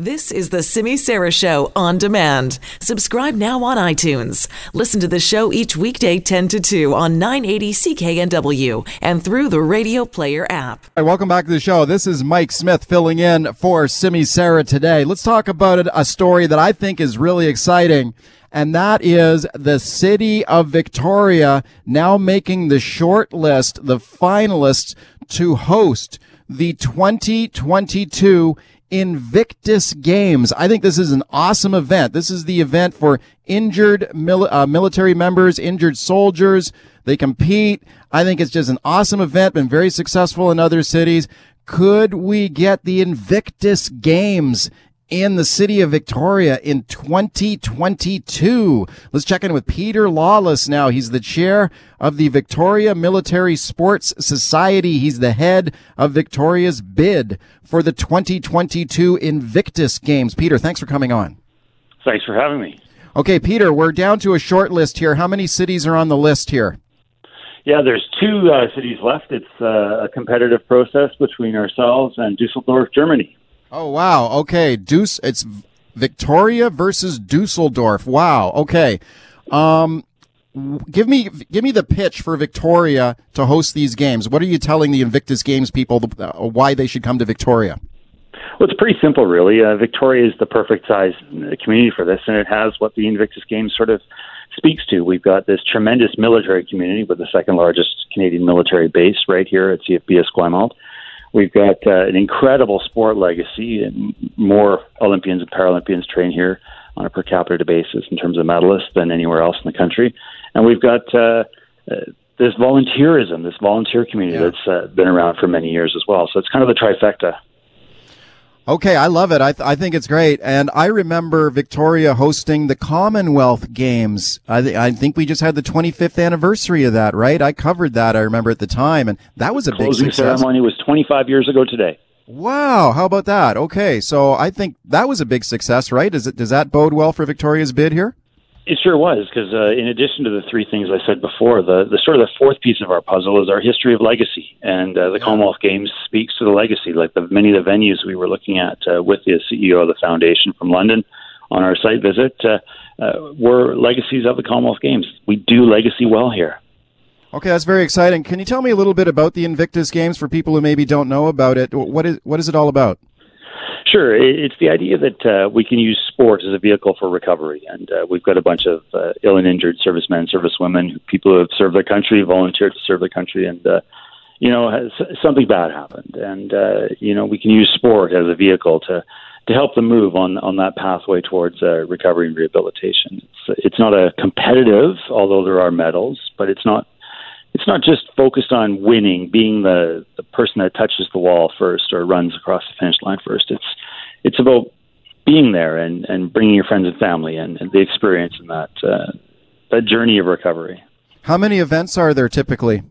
This is the Simi Sara Show on demand. Subscribe now on iTunes. Listen to the show each weekday 10 to 2 on 980 CKNW and through the Radio Player app. Welcome back to the show. This is Mike Smith filling in for Simi Sara today. Let's talk about a story that I think is really exciting and that is the city of Victoria now making the short list, the finalists to host the 2022 Invictus Games. I think this is an awesome event. This is the event for injured mil- uh, military members, injured soldiers. They compete. I think it's just an awesome event, been very successful in other cities. Could we get the Invictus Games in the city of Victoria in 2022. Let's check in with Peter Lawless now. He's the chair of the Victoria Military Sports Society. He's the head of Victoria's bid for the 2022 Invictus Games. Peter, thanks for coming on. Thanks for having me. Okay, Peter, we're down to a short list here. How many cities are on the list here? Yeah, there's two uh, cities left. It's uh, a competitive process between ourselves and Dusseldorf, Germany. Oh wow. Okay, Deuce. It's Victoria versus Dusseldorf. Wow. Okay. Um, give me give me the pitch for Victoria to host these games. What are you telling the Invictus Games people uh, why they should come to Victoria? Well, it's pretty simple, really. Uh, Victoria is the perfect size uh, community for this, and it has what the Invictus Games sort of speaks to. We've got this tremendous military community with the second largest Canadian military base right here at CFB Esquimalt. We've got uh, an incredible sport legacy, and more Olympians and Paralympians train here on a per capita basis in terms of medalists than anywhere else in the country. And we've got uh, uh, this volunteerism, this volunteer community yeah. that's uh, been around for many years as well. So it's kind of the trifecta. Okay, I love it. I, th- I think it's great. And I remember Victoria hosting the Commonwealth Games. I, th- I think we just had the 25th anniversary of that, right? I covered that, I remember at the time. And that was a Closing big success. ceremony was 25 years ago today. Wow, how about that? Okay, so I think that was a big success, right? Does it does that bode well for Victoria's bid here? It sure was, because uh, in addition to the three things I said before, the, the sort of the fourth piece of our puzzle is our history of legacy, and uh, the Commonwealth Games speaks to the legacy. Like the many of the venues we were looking at uh, with the CEO of the foundation from London on our site visit uh, uh, were legacies of the Commonwealth Games. We do legacy well here. Okay, that's very exciting. Can you tell me a little bit about the Invictus Games for people who maybe don't know about it? What is what is it all about? Sure. It's the idea that uh, we can use sports as a vehicle for recovery. And uh, we've got a bunch of uh, ill and injured servicemen, and servicewomen, people who have served their country, volunteered to serve their country, and, uh, you know, has, something bad happened. And, uh, you know, we can use sport as a vehicle to, to help them move on, on that pathway towards uh, recovery and rehabilitation. It's, it's not a competitive, although there are medals, but it's not it's not just focused on winning, being the, the person that touches the wall first or runs across the finish line first. It's it's about being there and, and bringing your friends and family and, and the experience in that uh, that journey of recovery. How many events are there typically?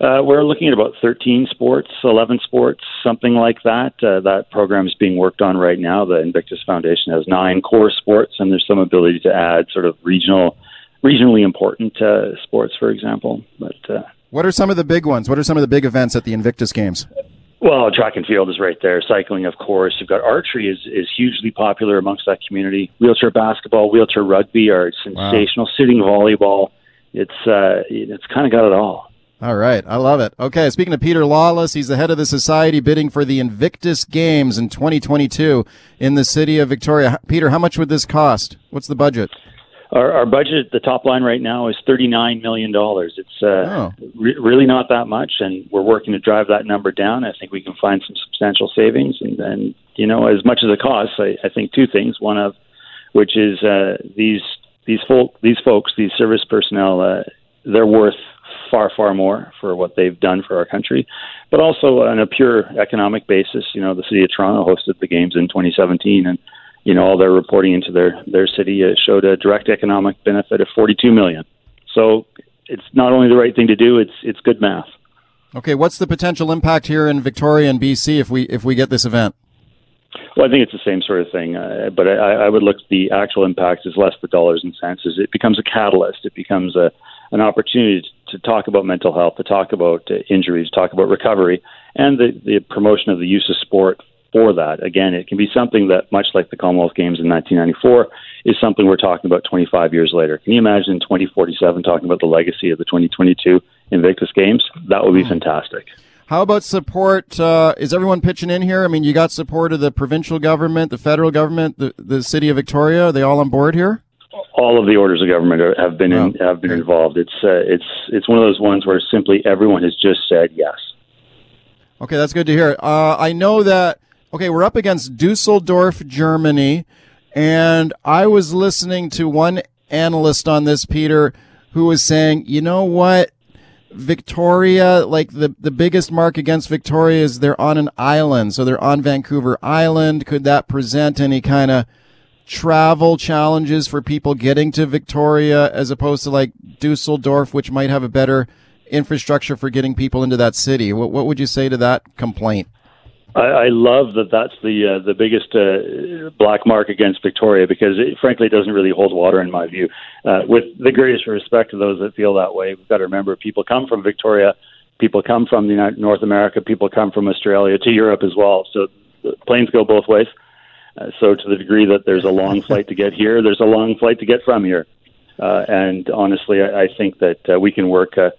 Uh, we're looking at about 13 sports, 11 sports, something like that. Uh, that program is being worked on right now. The Invictus Foundation has nine core sports, and there's some ability to add sort of regional regionally important uh, sports, for example. But uh, what are some of the big ones? What are some of the big events at the Invictus Games? Well, track and field is right there. Cycling, of course. You've got archery is is hugely popular amongst that community. Wheelchair basketball, wheelchair rugby are sensational. Wow. Sitting volleyball, it's uh, it's kind of got it all. All right, I love it. Okay, speaking of Peter Lawless, he's the head of the society bidding for the Invictus Games in 2022 in the city of Victoria. Peter, how much would this cost? What's the budget? Our, our budget, the top line right now, is thirty-nine million dollars. It's uh, oh. re- really not that much, and we're working to drive that number down. I think we can find some substantial savings, and then you know, as much as it costs, I, I think two things. One of which is uh, these these folk these folks, these service personnel, uh, they're worth far far more for what they've done for our country, but also on a pure economic basis. You know, the city of Toronto hosted the games in 2017, and you know all their reporting into their their city uh, showed a direct economic benefit of 42 million. So it's not only the right thing to do; it's it's good math. Okay, what's the potential impact here in Victoria and BC if we if we get this event? Well, I think it's the same sort of thing, uh, but I, I would look at the actual impact is less the dollars and cents. As it becomes a catalyst, it becomes a an opportunity to talk about mental health, to talk about uh, injuries, talk about recovery, and the, the promotion of the use of sport for that. Again, it can be something that, much like the Commonwealth Games in 1994, is something we're talking about 25 years later. Can you imagine 2047 talking about the legacy of the 2022 Invictus Games? That would be fantastic. How about support? Uh, is everyone pitching in here? I mean, you got support of the provincial government, the federal government, the, the city of Victoria. Are they all on board here? all of the orders of government are, have been in, have been involved. It's uh, it's it's one of those ones where simply everyone has just said yes. Okay, that's good to hear. Uh, I know that. Okay, we're up against Dusseldorf, Germany, and I was listening to one analyst on this, Peter, who was saying, you know what? Victoria, like the, the biggest mark against Victoria is they're on an island. So they're on Vancouver Island. Could that present any kind of travel challenges for people getting to Victoria as opposed to like Dusseldorf, which might have a better infrastructure for getting people into that city. What, what would you say to that complaint? I, I love that that's the uh, the biggest uh, black mark against Victoria because it, frankly it doesn't really hold water in my view. Uh, with the greatest respect to those that feel that way, we've got to remember people come from Victoria, people come from the United, North America, people come from Australia to Europe as well. So planes go both ways. Uh, so to the degree that there's a long flight to get here, there's a long flight to get from here. Uh, and honestly, I, I think that uh, we can work uh,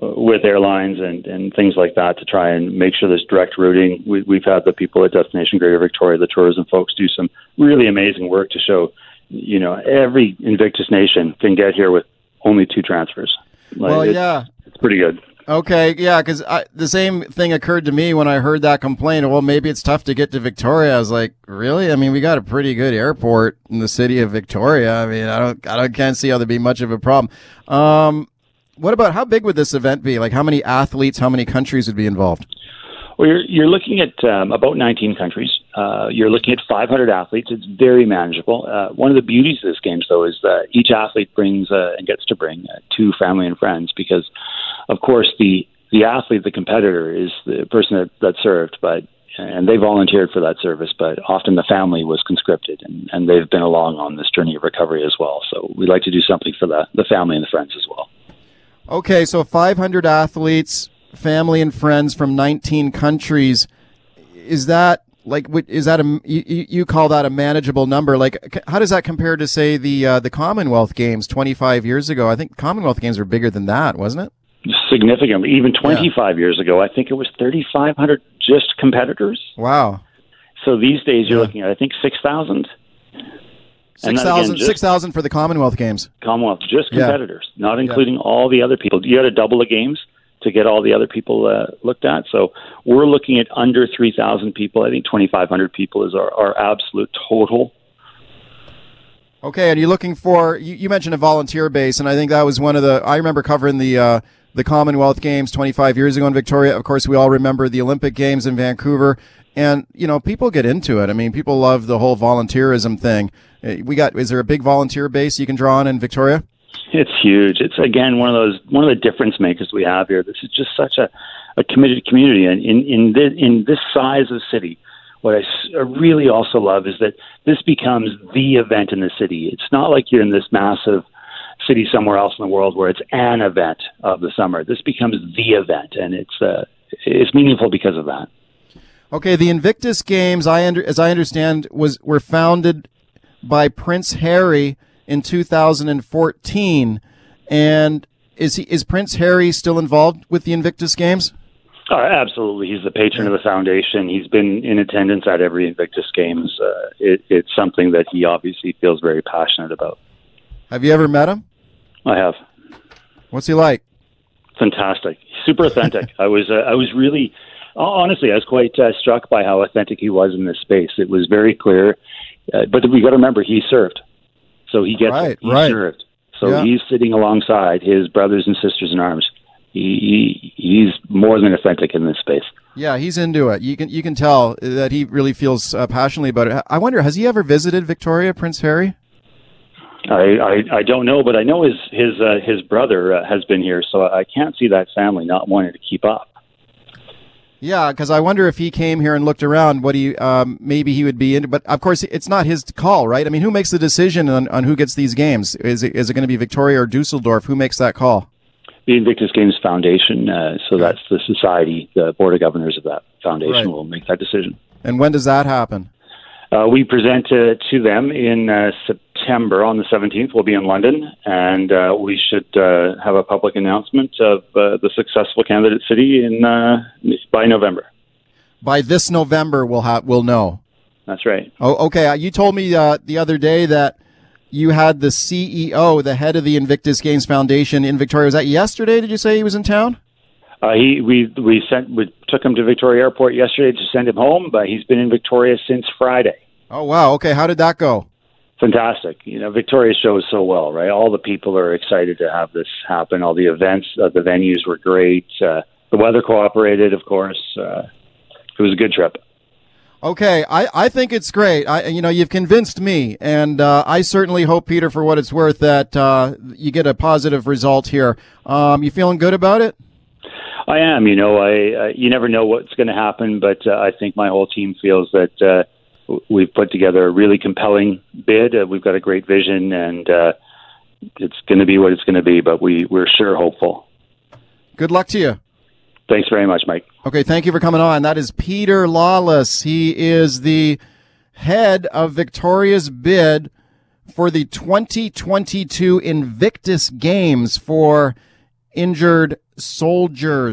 with airlines and, and things like that to try and make sure there's direct routing. We, we've had the people at Destination Greater Victoria, the tourism folks, do some really amazing work to show, you know, every Invictus nation can get here with only two transfers. Like, well, it's, yeah, it's pretty good. Okay, yeah, because the same thing occurred to me when I heard that complaint. Well, maybe it's tough to get to Victoria. I was like, really? I mean, we got a pretty good airport in the city of Victoria. I mean, I don't, I don't, can't see how there'd be much of a problem. Um, what about how big would this event be? Like, how many athletes, how many countries would be involved? Well, you're, you're looking at um, about 19 countries. Uh, you're looking at 500 athletes. It's very manageable. Uh, one of the beauties of this games, though, is that each athlete brings uh, and gets to bring uh, two family and friends because, of course, the the athlete, the competitor, is the person that, that served, but and they volunteered for that service, but often the family was conscripted, and, and they've been along on this journey of recovery as well. So we'd like to do something for the the family and the friends as well. Okay, so 500 athletes, family and friends from 19 countries. Is that like is that a you, you call that a manageable number? Like how does that compare to say the uh, the Commonwealth Games 25 years ago? I think Commonwealth Games were bigger than that, wasn't it? Significantly, even 25 yeah. years ago, I think it was 3,500 just competitors. Wow. So these days, you're yeah. looking at I think 6,000. 6,000 6, for the Commonwealth Games. Commonwealth, just competitors, yeah. not including all the other people. You had to double the games to get all the other people uh, looked at. So we're looking at under 3,000 people. I think 2,500 people is our, our absolute total. Okay, and you're looking for you, you, mentioned a volunteer base, and I think that was one of the I remember covering the uh, the Commonwealth Games 25 years ago in Victoria. Of course, we all remember the Olympic Games in Vancouver, and you know people get into it. I mean, people love the whole volunteerism thing. Uh, we got is there a big volunteer base you can draw on in Victoria? It's huge. It's again one of those one of the difference makers we have here. This is just such a, a committed community, and in in this, in this size of city, what I really also love is that this becomes the event in the city. It's not like you're in this massive city somewhere else in the world where it's an event of the summer. This becomes the event, and it's uh, it's meaningful because of that. Okay, the Invictus Games, I under, as I understand, was were founded by Prince Harry in 2014. And is he is Prince Harry still involved with the Invictus Games? Uh, absolutely, he's the patron of the foundation. He's been in attendance at every Invictus Games. Uh, it, it's something that he obviously feels very passionate about. Have you ever met him? I have. What's he like? Fantastic, super authentic. I was uh, I was really honestly I was quite uh, struck by how authentic he was in this space. It was very clear, uh, but we got to remember he served. So he gets right, it. He right. served. So yeah. he's sitting alongside his brothers and sisters in arms. He, he, he's more than authentic in this space. Yeah, he's into it. You can you can tell that he really feels uh, passionately about it. I wonder, has he ever visited Victoria, Prince Harry? I, I, I don't know, but I know his his uh, his brother uh, has been here, so I can't see that family not wanting to keep up. Yeah, because I wonder if he came here and looked around, what he um, maybe he would be in. But of course, it's not his call, right? I mean, who makes the decision on, on who gets these games? Is it, is it going to be Victoria or Dusseldorf? Who makes that call? The Invictus Games Foundation. Uh, so that's the society, the board of governors of that foundation right. will make that decision. And when does that happen? Uh, we present uh, to them in uh, September on the 17th. We'll be in London, and uh, we should uh, have a public announcement of uh, the successful candidate city in by November. By this November, we'll have we'll know. That's right. Oh, okay. You told me the other day that you had the CEO, the head of the Invictus Games Foundation in Victoria. Was that yesterday? Did you say he was in town? Uh, he we we sent we took him to Victoria Airport yesterday to send him home, but he's been in Victoria since Friday. Oh wow! Okay, how did that go? Fantastic. You know, Victoria shows so well, right? All the people are excited to have this happen. All the events, uh, the venues were great. Uh, the weather cooperated, of course. Uh, it was a good trip. Okay, I, I think it's great. I you know you've convinced me, and uh, I certainly hope Peter, for what it's worth, that uh, you get a positive result here. Um, you feeling good about it? I am. You know, I uh, you never know what's going to happen, but uh, I think my whole team feels that uh, we've put together a really compelling bid. Uh, we've got a great vision, and uh, it's going to be what it's going to be. But we we're sure hopeful. Good luck to you. Thanks very much, Mike. Okay, thank you for coming on. That is Peter Lawless. He is the head of Victoria's bid for the 2022 Invictus Games for injured soldiers.